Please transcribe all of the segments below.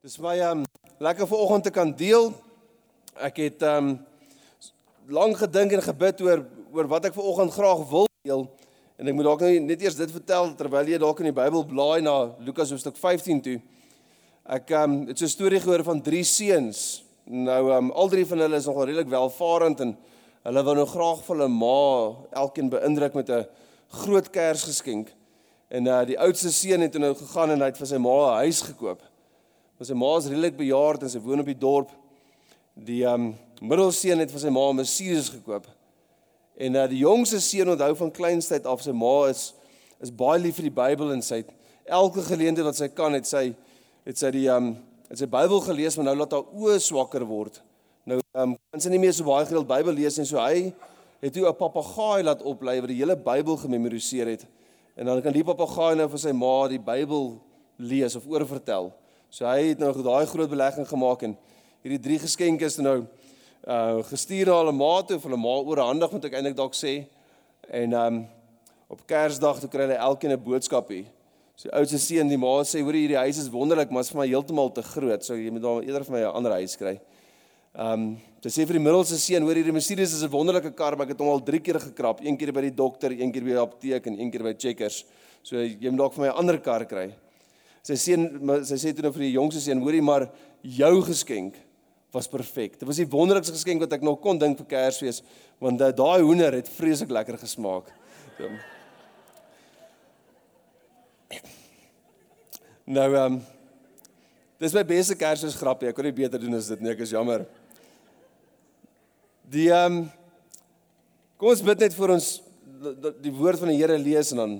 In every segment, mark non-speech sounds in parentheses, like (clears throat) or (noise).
Dis my um lekker vanoggend te kan deel. Ek het um lank gedink en gebid oor oor wat ek vanoggend graag wil deel. En ek moet dalk nou net eers dit vertel terwyl jy dalk in die Bybel blaai na Lukas hoofstuk 15 toe. Ek um het so 'n storie gehoor van drie seuns. Nou um al drie van hulle is nogal redelik welvarend en hulle wou nou graag vir hulle ma elkeen beïndruk met 'n groot Kersgeskenk. En uh die oudste seun het nou gegaan en hy het vir sy ma 'n huis gekoop. Maar sy ma is redelik bejaard en sy woon op die dorp. Die um middelseun het vir sy ma 'n Mercedes gekoop. En uh, die jongste seun onthou van kleinstyd af sy ma is is baie lief vir die Bybel en sy het elke geleentheid wat sy kan het sy het sy die um het sy Bybel gelees maar nou laat haar oë swakker word. Nou um kan sy nie meer so baie gereeld Bybel lees en so hy het toe 'n papegaai laat oplei wat die hele Bybel gememoriseer het. En dan kan die papegaai nou vir sy ma die Bybel lees of oorvertel. So hy het nou daai groot belegging gemaak en hierdie drie geskenke is nou uh gestuur na hulle ma toe, vir hulle ma oorhandig moet ek eintlik dalk sê. En um op Kersdag toe kry hulle elkeen 'n boodskapie. So die oudste seun, die ma sê hoor hierdie huis is wonderlik, maar is vir my heeltemal te groot. So jy moet dan eerder vir my 'n ander huis kry. Um sy sê vir die middelste seun, hoor hierdie Mercedes is 'n wonderlike kar, maar ek het hom al 3 keer gekrap. Een keer by die dokter, een keer by die apteek en een keer by Checkers. So jy moet dalk vir my 'n ander kar kry. Sy seun sy sê toe nou vir die jongste seun, hoorie maar jou geskenk was perfek. Dit was die wonderlikste geskenk wat ek nog kon dink vir Kersfees, want daai hoender het vreeslik lekker gesmaak. Ja. Nou ehm um, Dis my beste Kersfees grappie. Ek kon nie beter doen as dit nie. Ek is jammer. Die ehm um, Kom ons bid net vir ons die woord van die Here lees en dan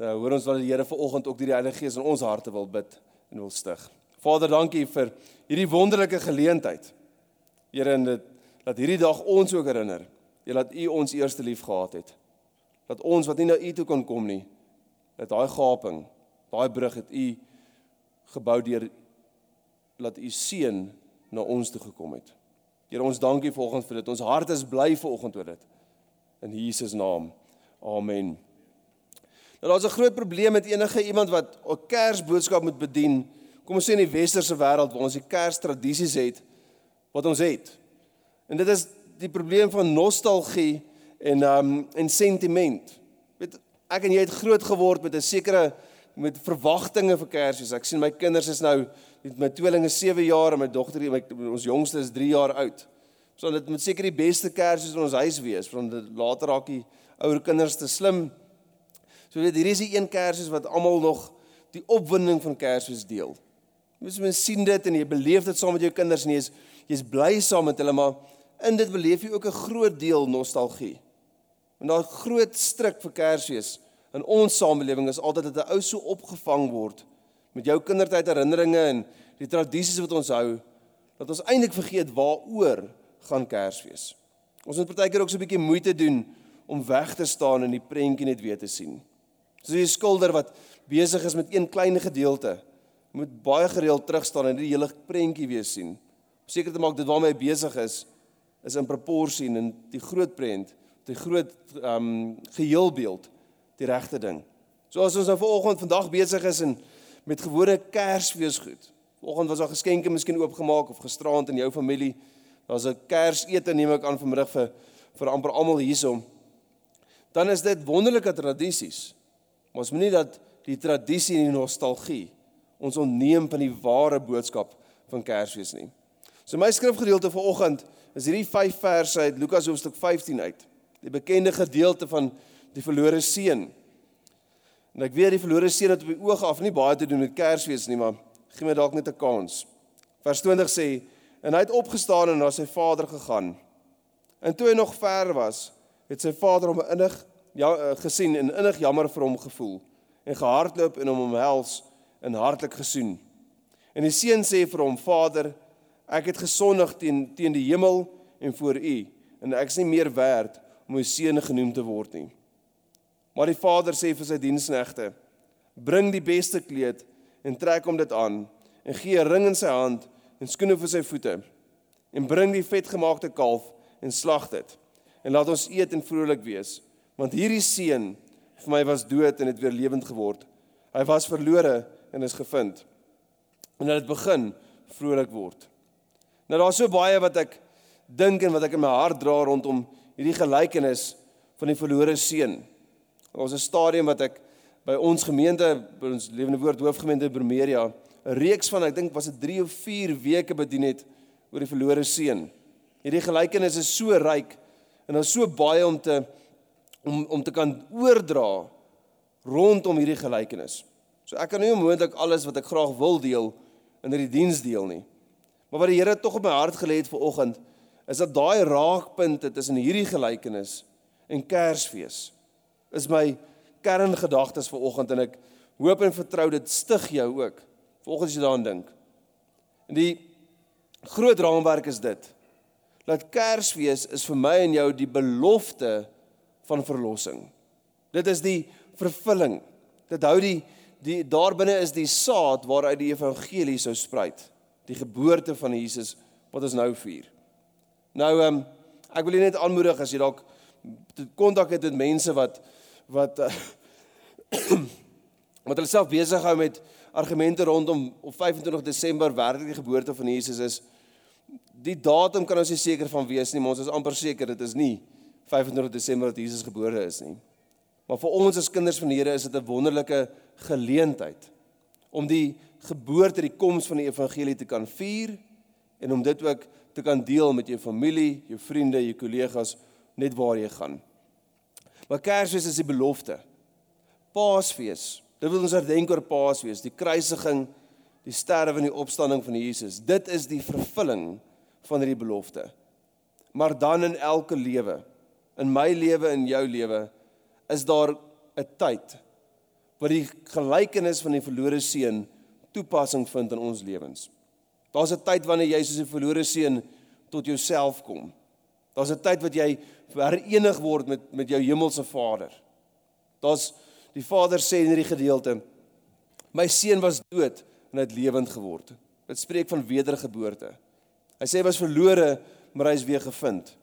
Nou hoor ons wat die Here vanoggend ook deur die Heilige Gees in ons harte wil bid en wil stig. Vader, dankie vir hierdie wonderlike geleentheid. Here, en dit dat hierdie dag ons ook herinner. Jy laat U ons eerste lief gehad het. Dat ons wat nie na U toe kon kom nie, dat daai gaping, daai brug het U gebou deur laat U seun na ons toe gekom het. Here, ons dankie vanoggend vir dit. Ons hart is bly vanoggend oor dit. In Jesus naam. Amen. Nou daar's 'n groot probleem met enige iemand wat 'n Kersboodskap moet bedien. Kom ons sê in die westerse wêreld waar ons die Kerstradisies het wat ons het. En dit is die probleem van nostalgie en um en sentiment. Weet ek en jy het groot geword met 'n sekere met verwagtinge vir Kersfees. Ek sien my kinders is nou met my tweelinge 7 jaar en my dogter my, ons jongste is 3 jaar oud. So dit moet seker die beste Kersfees in ons huis wees, want later raak die ouer kinders te slim So weet hier is die een Kersfees wat almal nog die opwinding van Kersfees deel. Mens mens sien dit en jy beleef dit saam met jou kinders en jy's jy's bly saam met hulle maar in dit beleef jy ook 'n groot deel nostalgie. En daai groot stryk vir Kersfees in ons samelewing is altyd dat 'n ou so opgevang word met jou kindertyd herinneringe en die tradisies wat ons hou dat ons eintlik vergeet waaroor gaan Kersfees. Ons moet partykeer ook so 'n bietjie moeite doen om weg te staan en die prentjie net weer te sien. Soos 'n skilder wat besig is met een klein gedeelte, moet baie gereeld terugstaan en die hele prentjie weer sien. Om seker te maak dit waarmee hy besig is is in proporsie en die groot prent, die groot ehm um, geheelbeeld, die regte ding. So as ons nou vanoggend vandag besig is en met gewone Kersfeesgoed. Vanoggend was daar geskenke miskien oopgemaak of gisterand in jou familie. Daar's 'n Kersete neem ek aan vanmiddag vir vir amper almal hierso. Dan is dit wonderlike tradisies. Maar ons moenie dat die tradisie en die nostalgie ons onneem van die ware boodskap van Kersfees nie. So my skrifgedeelte vir oggend is hierdie 5 verse uit Lukas hoofstuk 15 uit. Die bekende gedeelte van die verlore seun. En ek weet die verlore seun het op die oog af nie baie te doen met Kersfees nie, maar gee my dalk net 'n kans. Vers 20 sê en hy het opgestaan en na sy vader gegaan. En toe hy nog ver was, het sy vader hom innig ja, eh, gesien en innig jammer vir hom gevoel en gehardloop en hom omhels en hartlik gesoen. En die seun sê vir hom: "Vader, ek het gesondig teen teen die hemel en voor U en ek is nie meer werd om U seun genoem te word nie." Maar die vader sê vir sy diensknegte: "Bring die beste kleed en trek hom dit aan en gee 'n ring in sy hand en skoene vir sy voete en bring die vetgemaakte kalf en slag dit en laat ons eet en vrolik wees." Want hierdie seun vir my was dood en het weer lewend geword. Hy was verlore en is gevind. En het begin vrolik word. Nou daar's so baie wat ek dink en wat ek in my hart dra rondom hierdie gelykenis van die verlore seun. Ons 'n stadium wat ek by ons gemeente, by ons Lewende Woord Hoofgemeente Bromeria, 'n reeks van ek dink was dit 3 of 4 weke bedien het oor die verlore seun. Hierdie gelykenis is so ryk en daar's so baie om te om om te kan oordra rondom hierdie gelykenis. So ek kan nie moontlik alles wat ek graag wil deel in hierdie diens deel nie. Maar wat die Here tog op my hart gelê het vir oggend is dat daai raakpunte tussen hierdie gelykenis en Kersfees is my kerngedagtes vir oggend en ek hoop en vertrou dit stig jou ook. Volgens jy daaraan dink. En die groot raamwerk is dit. Dat Kersfees is vir my en jou die belofte van verlossing. Dit is die vervulling. Dit hou die die daarbinne is die saad waaruit die evangelie sou spruit. Die geboorte van Jesus wat ons nou vier. Nou ehm um, ek wil net aanmoedig as jy dalk kontak het met mense wat wat uh, (clears throat) wat hulle self besig hou met argumente rondom op 25 Desember werklik die geboorte van Jesus is. Die datum kan ons nie seker van wees nie, maar ons is amper seker dit is nie 25 Desember dat Jesus gebore is nie. Maar vir ons as kinders van die Here is dit 'n wonderlike geleentheid om die geboorte, die koms van die evangelie te kan vier en om dit ook te kan deel met jou familie, jou vriende, jou kollegas net waar jy gaan. Maar Kersfees is die belofte. Paasfees. Dit wil ons herdenk oor Paasfees, die kruisiging, die sterwe en die opstanding van Jesus. Dit is die vervulling van hierdie belofte. Maar dan in elke lewe, in my lewe en jou lewe, is daar 'n tyd waar die gelykenis van die verlore seun toepassing vind in ons lewens. Daar's 'n tyd wanneer jy soos 'n verlore seun tot jouself kom. Daar's 'n tyd wat jy verenig word met met jou hemelse Vader. Daar's die Vader sê in hierdie gedeelte: My seun was dood en het lewend geword. Dit spreek van wedergeboorte. Hy sê hy was verlore, maar hy is weer gevind.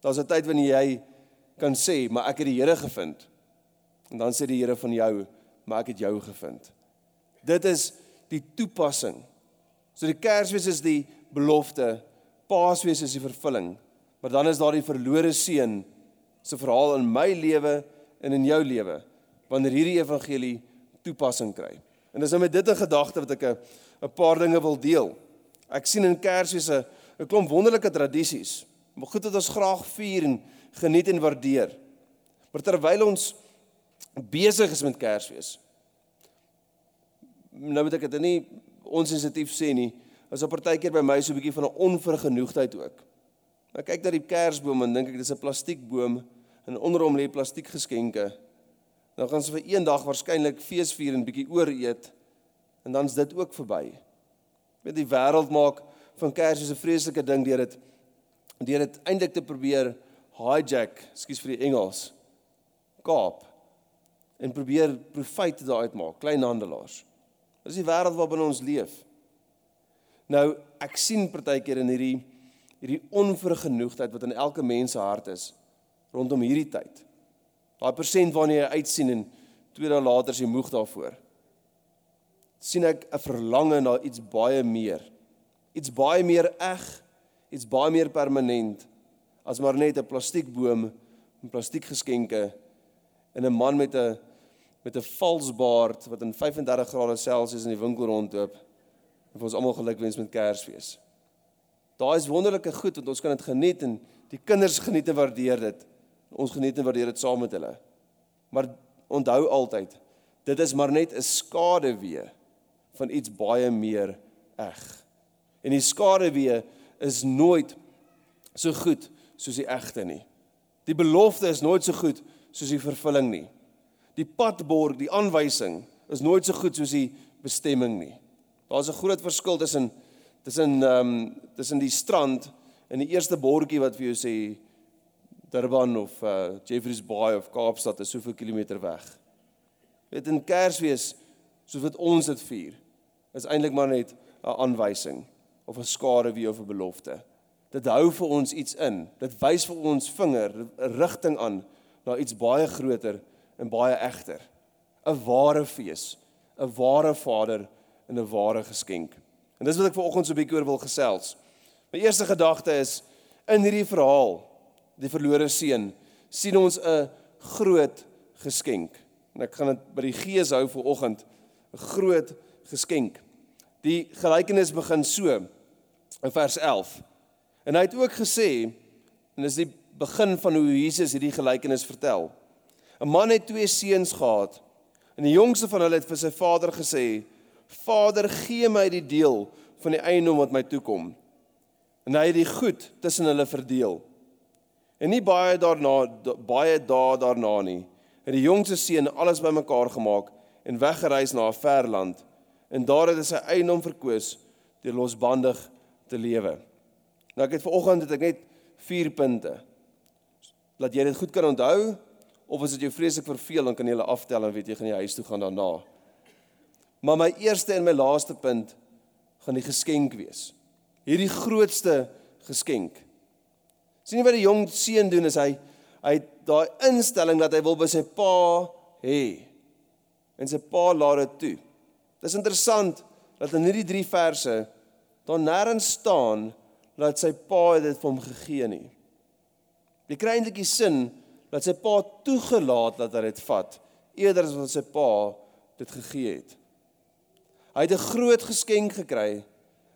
Daar's 'n tyd wanneer jy kan sê, maar ek het die Here gevind. En dan sê die Here van jou, maar ek het jou gevind. Dit is die toepassing. So die Kersfees is die belofte, Paasfees is die vervulling. Maar dan is daar die verlore seun se verhaal in my lewe en in jou lewe wanneer hierdie evangelie toepassing kry. En dis nou met dit in gedagte wat ek 'n paar dinge wil deel. Ek sien in Kersfees 'n 'n klomp wonderlike tradisies. Maar goed dat ons graag vier en geniet en waardeer. Maar terwyl ons besig is met Kersfees. Nou moet ek dit nie onsensitief sê nie. As op partykeer by my so 'n bietjie van 'n onvergenoegdheid ook. Ek kyk na die kersboom en dink ek dis 'n plastiekboom en onder hom lê plastiekgeskenke. Dan gaan ons vir eendag waarskynlik feesvier en bietjie oor eet en dan's dit ook verby. Met die wêreld maak van Kersfees 'n vreeslike ding deur dit deur dit eintlik te probeer hijack, skus vir die Engels, kaap en probeer profite daaruit maak, kleinhandelaars. Dis die wêreld waarin ons leef. Nou, ek sien partykeer in hierdie hierdie onvergenoegdheid wat in elke mens se hart is rondom hierdie tyd. Daai persent waarna jy uitsien en twee dae later is jy moeg daarvoor. sien ek 'n verlange na iets baie meer. Iets baie meer eg, iets baie meer permanent as maar net 'n plastiekboom en plastiekgeskenke en 'n man met 'n met 'n valsbaard wat in 35 grade Celsius in die winkel rondloop. En vir ons almal gelukwens met Kersfees. Daar is wonderlike goed wat ons kan dit geniet en die kinders geniet en waardeer dit. Ons geniet en waardeer dit saam met hulle. Maar onthou altyd, dit is maar net 'n skaduwee van iets baie meer eg. En die skaduwee is nooit so goed soos die egte nie. Die belofte is nooit so goed soos die vervulling nie. Die padborg, die aanwysing is nooit so goed soos die bestemming nie. Daar's 'n groot verskil tussen tussen ehm um, tussen die strand en die eerste bordjie wat vir jou sê Durban of uh, Jeffreys Bay of Kaapstad is soveel kilometer weg. Weet in Kersfees soos wat ons dit vier is eintlik maar net 'n aanwysing of 'n skaduwee of 'n belofte. Dit hou vir ons iets in. Dit wys vir ons vinger 'n rigting aan na iets baie groter en baie egter. 'n Ware fees, 'n ware Vader en 'n ware geskenk. En dis wat ek vanoggend so 'n bietjie oor wil gesels. My eerste gedagte is in hierdie verhaal, die verlore seun, sien ons 'n groot geskenk. En ek gaan dit by die gees hou vir oggend, 'n groot geskenk. Die gelykenis begin so in vers 11. En hy het ook gesê en dis die begin van hoe Jesus hierdie gelykenis vertel. 'n Man het twee seuns gehad. En die jongste van hulle het vir sy vader gesê: "Vader, gee my die deel van die eiendom wat my toekom." En hy het die goed tussen hulle verdeel. En nie baie daarna baie dae daarna nie, het die jongste seun alles bymekaar gemaak en weggereis na 'n ver land. En daar het hy sy eiendom verkoos deur losbandig te lewe. Nou ek het vanoggend het ek net 4 punte. Laat jy dit goed kan onthou of as dit jou vreeslik verveel dan kan jy hulle aftel en weet jy gaan jy huis toe gaan daarna. Maar my eerste en my laaste punt gaan die geskenk wees. Hierdie grootste geskenk. Sien jy wat die jong seun doen is hy hy het daai instelling dat hy wil by sy pa hê. En sy pa laat dit toe. Dis interessant dat in hierdie 3 verse daar nêrens staan dat sy pa dit vir hom gegee nie. Jy kry eintlik die sin dat sy pa toegelaat dat hy dit vat eerder as wat sy pa dit gegee het. Hy het 'n groot geskenk gekry,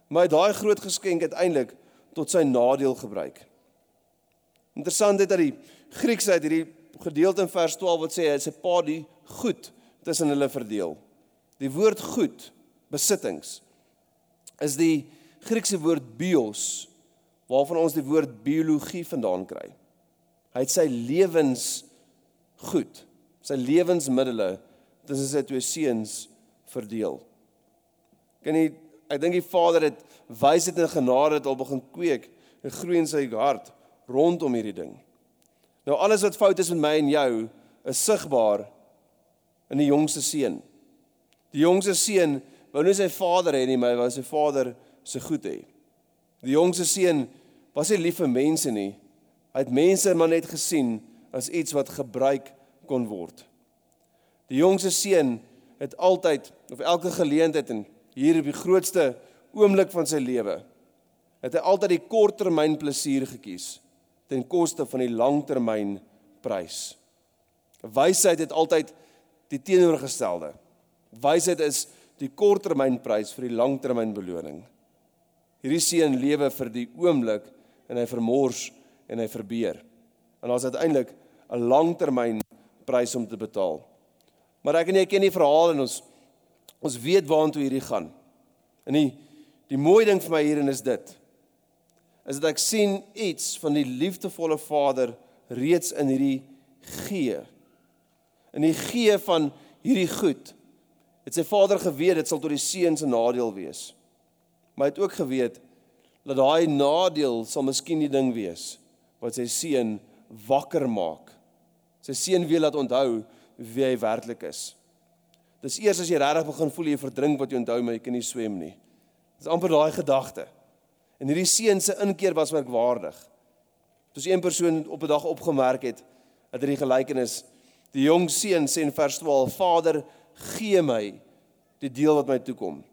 maar hy het daai groot geskenk uiteindelik tot sy nadeel gebruik. Interessant is dat die Grieks uit hierdie gedeelte in vers 12 wat sê hy sy pa die goed tussen hulle verdeel. Die woord goed, besittings is die Griekse woord bios waarvan ons die woord biologie vandaan kry. Hy het sy lewens goed, sy lewensmiddele tussen sy twee seuns verdeel. Kan jy ek dink die Vader het wysheid en genade het al begin kweek en groei in sy hart rondom hierdie ding. Nou alles wat fout is met my en jou is sigbaar in die jongste seun. Die jongste seun wou nie sy vader hê nie, maar wou sy vader se goed hê. Die jongste seun was nie lief vir mense nie. Hy het mense maar net gesien as iets wat gebruik kon word. Die jongste seun het altyd of elke geleentheid en hier op die grootste oomblik van sy lewe het hy altyd die korttermyn plesier gekies ten koste van die langtermyn prys. Wysheid het altyd die teenoorgestelde. Wysheid is die korttermyn prys vir die langtermyn beloning. Hierdie seun lewe vir die oomblik en hy vermors en hy verbeur. En daar's uiteindelik 'n langtermyn prys om te betaal. Maar ek en jy ken die verhaal en ons ons weet waartoe hierdie gaan. En die die mooi ding vir my hierin is dit is dat ek sien iets van die liefdevolle Vader reeds in hierdie gee. In die gee van hierdie goed. Het sy Vader geweet dit sal tot die seun se nadeel wees. Maar hy het ook geweet dat daai nadeel sal miskien die ding wees wat sy seun wakker maak. Sy seun wil laat onthou wie hy werklik is. Dis eers as jy regtig begin voel jy verdrink wat jy onthou maar jy kan nie swem nie. Dis amper daai gedagte. En hierdie seun se inkeer was merkwaardig. Toe een persoon op 'n dag opgemerk het dat hierdie gelykenis die jong seun sê in vers 12: "Vader, gee my die deel wat my toekom."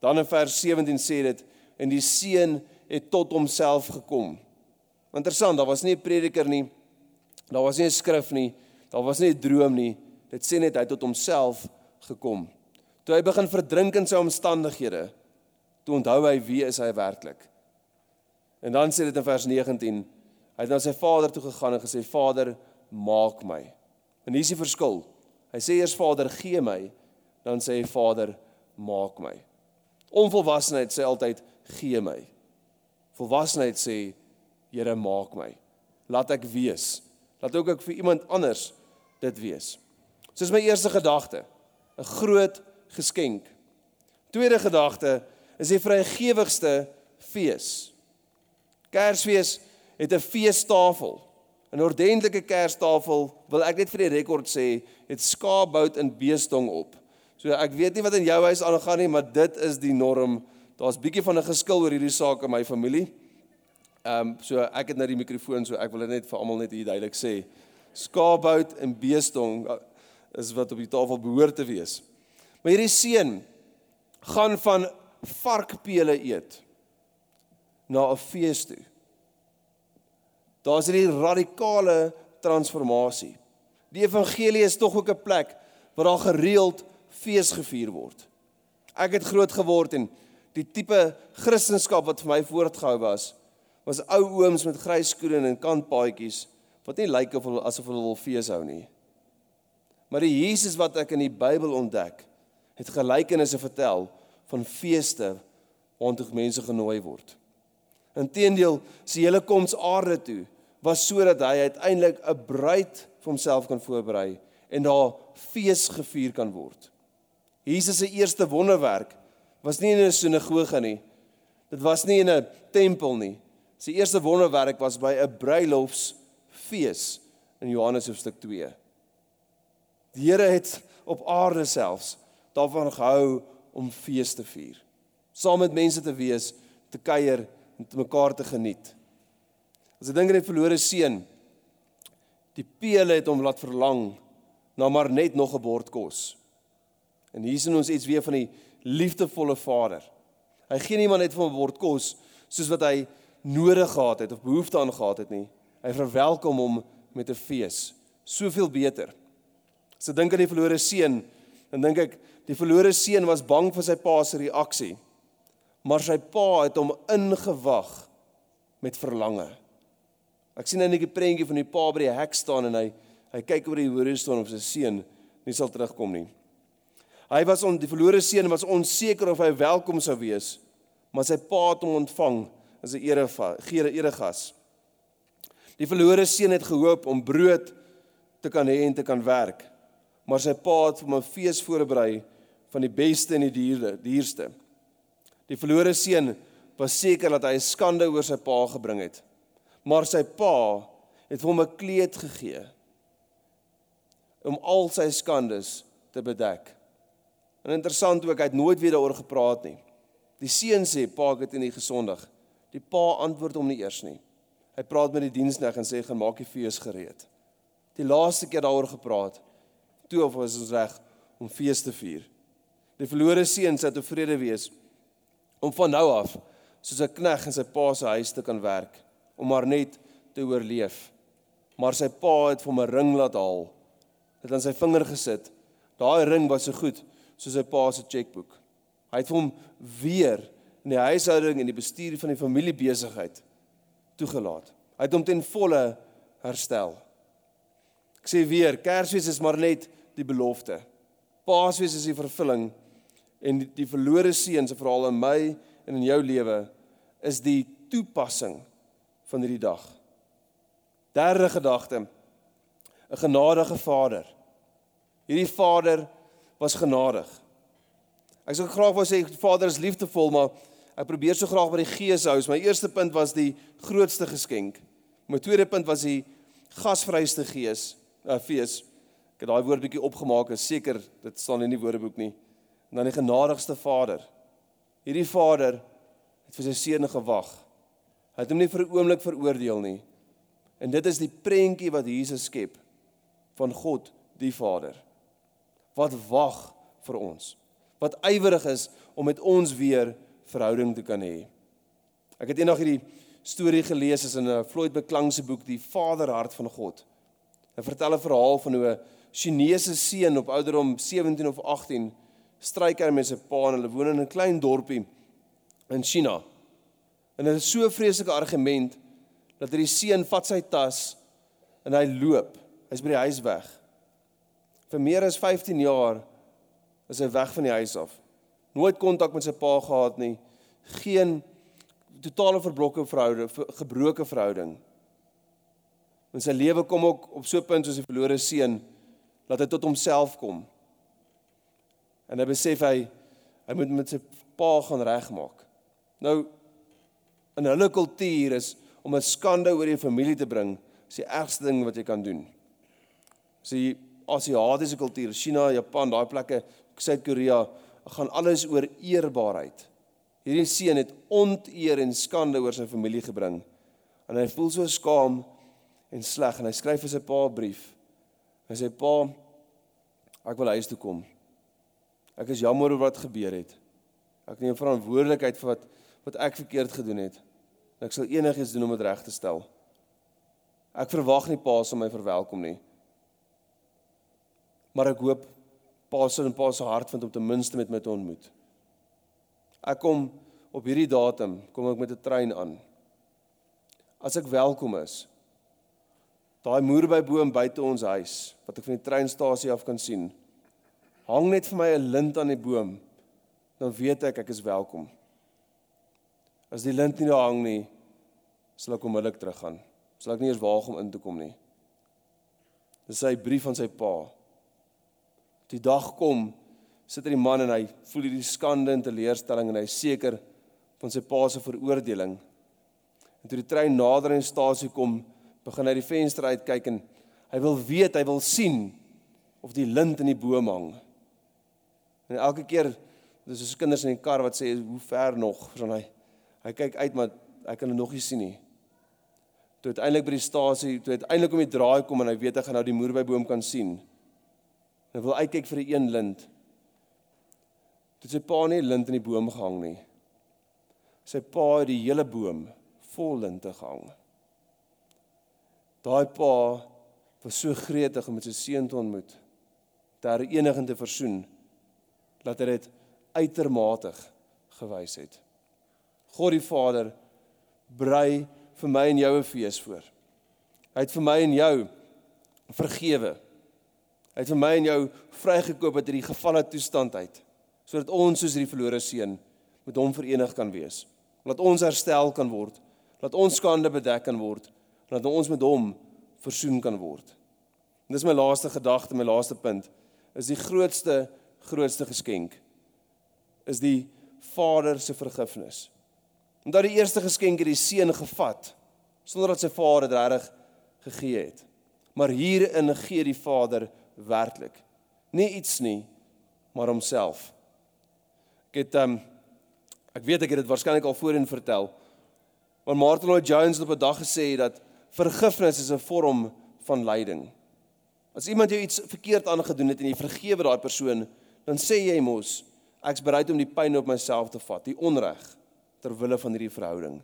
Dan in vers 17 sê dit en die seun het tot homself gekom. Interessant, daar was nie 'n prediker nie. Daar was nie 'n skrif nie. Daar was nie 'n droom nie. Dit sê net hy het tot homself gekom. Toe hy begin verdrink in sy omstandighede, toe onthou hy wie is hy werklik. En dan sê dit in vers 19, hy het na sy vader toe gegaan en gesê Vader, maak my. En hier is die verskil. Hy sê eers Vader, gee my, dan sê hy Vader, maak my. Onvolwassenheid sê altyd gee my. Volwassenheid sê Here, maak my. Laat ek wees. Laat ook ek vir iemand anders dit wees. So is my eerste gedagte, 'n groot geskenk. Tweede gedagte, is die vrygewigste fees. Kersfees het 'n feestafel. 'n Ordentlike kerstafel, wil ek net vir die rekord sê, het skaapbout en beestong op. So ek weet nie wat in jou huis aangaan nie, maar dit is die norm. Daar's bietjie van 'n geskil oor hierdie saak in my familie. Ehm um, so ek het nou die mikrofoon so ek wil dit net vir almal net hier duidelik sê. Skaapbout en beestong uh, is wat op die tafel behoort te wees. Maar hierdie seun gaan van varkpele eet na 'n fees toe. Daar's hierdie radikale transformasie. Die evangelie is tog ook 'n plek waar daar gereeld fees gevier word. Ek het groot geword en die tipe Christendom wat vir my voortgehou was, was ou ooms met grys skoene en kantpaadjies wat nie lyk of hulle asof hulle wil fees hou nie. Maar die Jesus wat ek in die Bybel ontdek, het gelykenisse vertel van feeste waartoe mense genooi word. Inteendeel, sy hele koms aarde toe was sodat hy uiteindelik 'n bruid vir homself kan voorberei en daar fees gevier kan word. Jesus se eerste wonderwerk was nie in 'n sinagoge nie. Dit was nie in 'n tempel nie. Sy eerste wonderwerk was by 'n bruilofsfees in Johannes hoofstuk 2. Die Here het op aarde selfs daarvan gehou om fees te vier. Saam met mense te wees, te kuier en te mekaar te geniet. As ek dink aan die verlore seun, die pele het hom laat verlang na maar net nog 'n bord kos. En hier sien ons iets weer van die liefdevolle Vader. Hy gee nie maar net vir 'n bord kos soos wat hy nodig gehad het of behoefte aan gehad het nie. Hy verwelkom hom met 'n fees. Soveel beter. As ek dink aan die verlore seun, dan dink ek die verlore seun was bang vir sy pa se reaksie. Maar sy pa het hom ingewag met verlange. Ek sien net 'n prentjie van die pa by die hek staan en hy hy kyk oor die horison of sy seun nie sal terugkom nie. Hy was on die verlore seun was onseker of hy welkom sou wees, maar sy pa het hom ontvang as 'n ere gee 'n eregas. Die verlore seun het gehoop om brood te kan hê en te kan werk maar sy pa het hom 'n fees voorberei van die beste en die dierde, dierste. Die verlore seun was seker dat hy skande oor sy pa gebring het. Maar sy pa het hom 'n kleed gegee om al sy skandes te bedek. En interessant ook, hy het nooit weer daaroor gepraat nie. Die seun sê, "Pa, ek het nie gesondig." Die pa antwoord hom nie eers nie. Hy praat met die diensknegt en sê, "Gaan maak die fees gereed." Die laaste keer daaroor gepraat toe of is ons reg om fees te vier. Die verlore seun sou tevrede wees om van nou af soos 'n knegg in sy pa se huis te kan werk om maar net te oorleef. Maar sy pa het vir hom 'n ring laat haal. Het aan sy vinger gesit. Daai ring was so goed soos sy pa se chequeboek. Hy het hom weer in die huishouding en die bestuur van die familiebesigheid toegelaat. Hy het hom ten volle herstel. Ek sê weer, Kersfees is maar net die belofte. Paasfees is die vervulling en die, die verlore seun se verhaal in my en in jou lewe is die toepassing van hierdie dag. Derde gedagte. 'n Genadige Vader. Hierdie Vader was genadig. Ek sou graag wou sê Vader is liefdevol, maar ek probeer so graag by die Gees hou. My eerste punt was die grootste geskenk. My tweede punt was die gasvryste Gees, uh, fees. Ek het daai woord bietjie opgemaak, is seker dit staan in die woordeboek nie. En dan die genadigste Vader. Hierdie Vader het vir sy seun gewag. Hy het hom nie vir 'n oomblik veroordeel nie. En dit is die prentjie wat Jesus skep van God die Vader. Wat wag vir ons. Wat ywerig is om met ons weer verhouding te kan hê. Ek het eendag hierdie storie gelees is in 'n Floyd Beklang se boek Die Vaderhart van God. Hy vertel 'n verhaal van hoe 'n Chinese seun op ouderdom 17 of 18 stryk hy met sy pa en hulle woon in 'n klein dorpie in China. En dit is so 'n vreeslike argument dat hierdie seun vat sy tas en hy loop. Hy's by die huis weg. Vir meer as 15 jaar is hy weg van die huis af. Nooit kontak met sy pa gehad nie. Geen totale verbroke verhouding, gebroke verhouding. En sy lewe kom ook op so 'n punt soos die verlore seun laat hy tot homself kom. En hy besef hy hy moet met sy pa gaan regmaak. Nou in hulle kultuur is om 'n skande oor jou familie te bring, is die ergste ding wat jy kan doen. So die Asiatiese kultuur, China, Japan, daai plekke, Suid-Korea, gaan alles oor eerbaarheid. Hierdie seun het onteer en skande oor sy familie gebring. En hy voel so skaam en sleg en hy skryf vir sy pa 'n brief. Hy sê pa, ek wil huis toe kom. Ek is jammer oor wat gebeur het. Ek neem verantwoordelikheid vir wat wat ek verkeerd gedoen het. En ek sal enigiets doen om dit reg te stel. Ek verwag nie pa sal my verwelkom nie. Maar ek hoop pa sal in pa se hart vind om ten minste met my te ontmoet. Ek kom op hierdie datum kom ek met 'n trein aan. As ek welkom is, daai moerbyboom buite ons huis wat ek van die treinstasie af kan sien, hang net vir my 'n lint aan die boom, dan weet ek ek is welkom. As die lint nie daar hang nie, sal ek onmiddellik teruggaan. Sal ek nie eens waag om in te kom nie. Dis sy brief van sy pa. Die dag kom, sit hy die man en hy voel hierdie skande en teleurstelling en hy seker van sy pa se veroordeling. En toe die trein nader aan die stasie kom, begin hy die venster uitkyk en hy wil weet, hy wil sien of die lint in die boom hang. En elke keer dis soos kinders in die kar wat sê hoe ver nog, dan hy hy kyk uit maar hy kan dit nog nie sien nie. Toe uiteindelik by die stasie, toe uiteindelik om die draai kom en hy weet hy gaan nou die moerbyboom kan sien. Hy wil uitkyk vir 'n een lint. Toe sy pa nie lint in die boom gehang nie sy pa het die hele boom vol linte gehang. Daai pa was so gretig om met sy seun te ontmoet, ter eniging te versoen, dat hy dit uitermate gewys het. God die Vader brei vir my en jou 'n fees voor. Hy het vir my en jou vergewe. Hy het vir my en jou vrygekoop uit hierdie gevalle toestand uit, sodat ons soos hierdie verlore seun met hom verenig kan wees laat ons herstel kan word, laat ons skande bedek kan word, laat ons met hom versoen kan word. En dis my laaste gedagte, my laaste punt, is die grootste grootste geskenk is die Vader se vergifnis. Omdat die eerste geskenk het die seun gevat sonder dat sy Vader dit reg gegee het. Maar hierin gee die Vader werklik nie iets nie, maar homself. Ek het um Ek weet ek het dit waarskynlik al voorheen vertel. Maar Martin Lloyd Jones het op 'n dag gesê dat vergifnis is 'n vorm van lyding. As iemand jou iets verkeerd aangedoen het en jy vergewe daai persoon, dan sê jy mos ek's bereid om die pyn op myself te vat, die onreg ter wille van hierdie verhouding.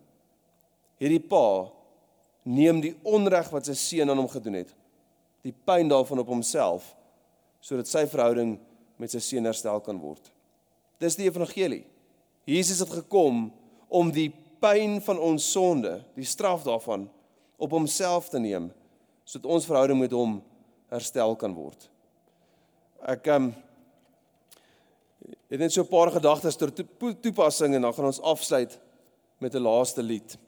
Hierdie pa neem die onreg wat sy seun aan hom gedoen het, die pyn daarvan op homself sodat sy verhouding met sy seun herstel kan word. Dis die evangelie. Jesus het gekom om die pyn van ons sonde, die straf daarvan op homself te neem sodat ons verhouding met hom herstel kan word. Ek ehm um, het net so 'n paar gedagtes ter toepassing en dan gaan ons afsluit met 'n laaste lied.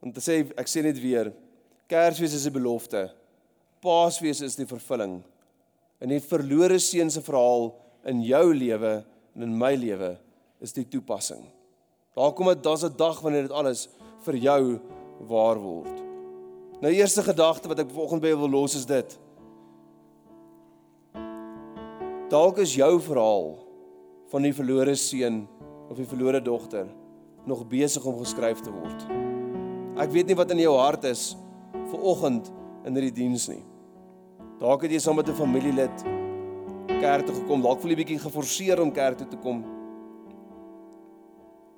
Om te sê ek sê net weer, Kersfees is 'n belofte. Paasfees is die vervulling. In die verlore seun se verhaal in jou lewe en in my lewe is die toepassing. Daar kom dit daar's 'n dag wanneer dit alles vir jou waar word. Nou eerste gedagte wat ek vanoggend by jou wil los is dit. Dalk is jou verhaal van die verlore seun of die verlore dogter nog besig om geskryf te word. Ek weet nie wat in jou hart is vir oggend in hierdie diens nie. Dalk het jy saam met 'n familielid kerk toe gekom, dalk voel jy bietjie geforseer om kerk toe te kom.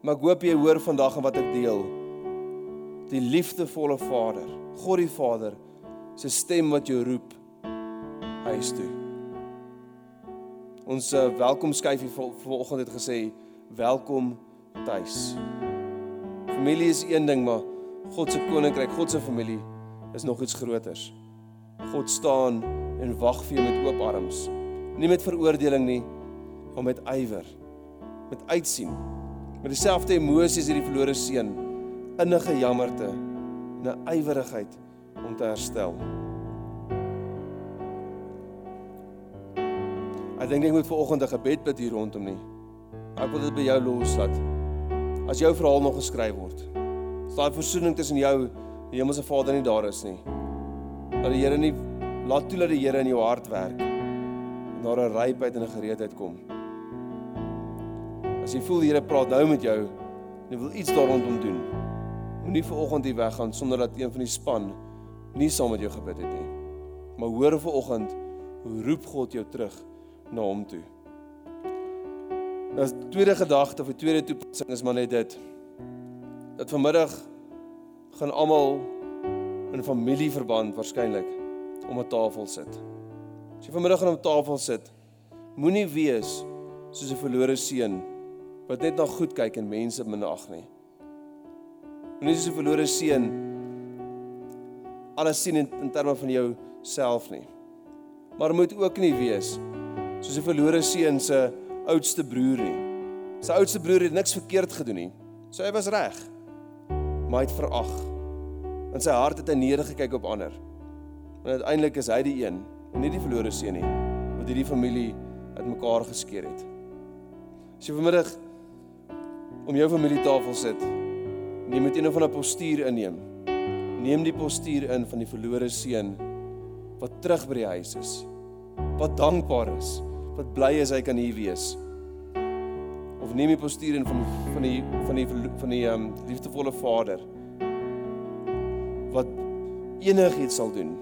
Maar ek hoop jy hoor vandag en wat ek deel. Die liefdevolle Vader, God die Vader, se stem wat jou roep huis toe. Ons uh, welkomskyfie vanoggend het gesê welkom tuis. Familie is een ding, maar God se koninkryk, God se familie is nog iets groters. God staan en wag vir jou met oop arms. Nie met veroordeling nie, maar met ywer, met uitsien met dieselfde emosies hierdie verlore seun innige jammerte 'n ywerigheid om te herstel. Ek dink ek moet vir oggend 'n gebed bid hier rondom nie. Ek wil dit by jou loslaat. As jou verhaal nog geskryf word, is daai versoening tussen jou en die Hemelse Vader nie daar is nie. Dat die Here nie laat toe dat die Here in jou hart werk en daar 'n rypheid en 'n gereedheid kom. As jy voel die Here praat nou met jou en jy wil iets daar rondom doen. Moenie vir oggend hier weggaan sonder dat een van die span nie saam met jou gebid het nie. Maar hoor vir oggend hoe roep God jou terug na hom toe. Nou die tweede gedagte of die tweede toepassing is maar net dit. Dat vanmiddag gaan almal in familieverband waarskynlik om 'n tafel sit. As jy vanmiddag aan 'n tafel sit, moenie wees soos 'n verlore seun wat net na goed kyk en mense minag nie. Moenie soos 'n verlore seun alles sien in, in terme van jou self nie. Maar moet ook nie wees soos 'n verlore seun se oudste broer nie. Sy oudste broer het niks verkeerd gedoen nie. So hy was reg. Maar hy het verag. In sy hart het hy nedergekyk op ander. En uiteindelik is hy die een, en nie die verlore seun nie, wat hierdie familie uitmekaar geskeur het. As jy vanmiddag om jou familietafel sit, neem met een of ander postuur inneem. Neem die postuur in van die verlore seun wat terug by die huis is. Wat dankbaar is wat bly is hy kan hier wees. Of neem die postuur in van van die van die van die um, liefdevolle Vader enigiets sal doen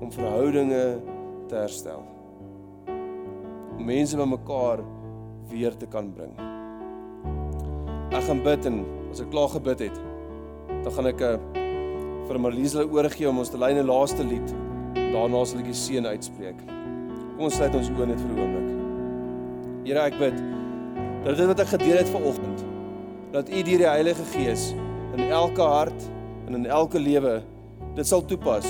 om verhoudinge te herstel. Om mense bymekaar weer te kan bring. Ek gaan bid en as ek klaar gebid het, dan gaan ek 'n uh, vir Marlies hulle oorgee om ons te die laaste lied. Daarna sal ek die seën uitspreek. Kom ons sluit ons oë net vir 'n oomblik. Here, ek bid dat dit wat ek gedeel het vanoggend, dat U deur die Heilige Gees in elke hart en in elke lewe dit sal toepas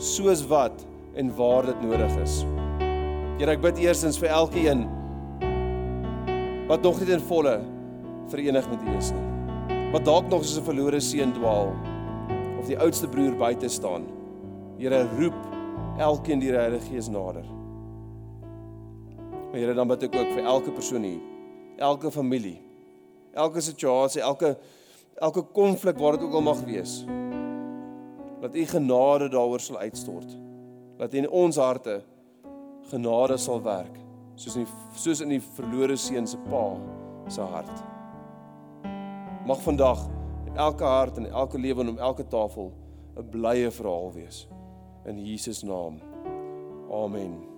soos wat en waar dit nodig is. Here, ek bid eerstens vir elkeen wat nog nie in volle verenig met U is nie. Wat dalk nog soos 'n verlore seun dwaal of die oudste broer buite staan. Here, roep elkeen die Heilige Gees nader. Maar Here, dan bid ek ook vir elke persoon hier, elke familie, elke situasie, elke elke konflik waar dit ook al mag wees. Dat U genade daaroor sal uitstort. Dat in ons harte genade sal werk, soos in die, soos in die verlore seun se pa se hart. Mag vandag in elke hart en elke lewe en om elke tafel 'n blye verhaal wees in Jesus naam. Amen.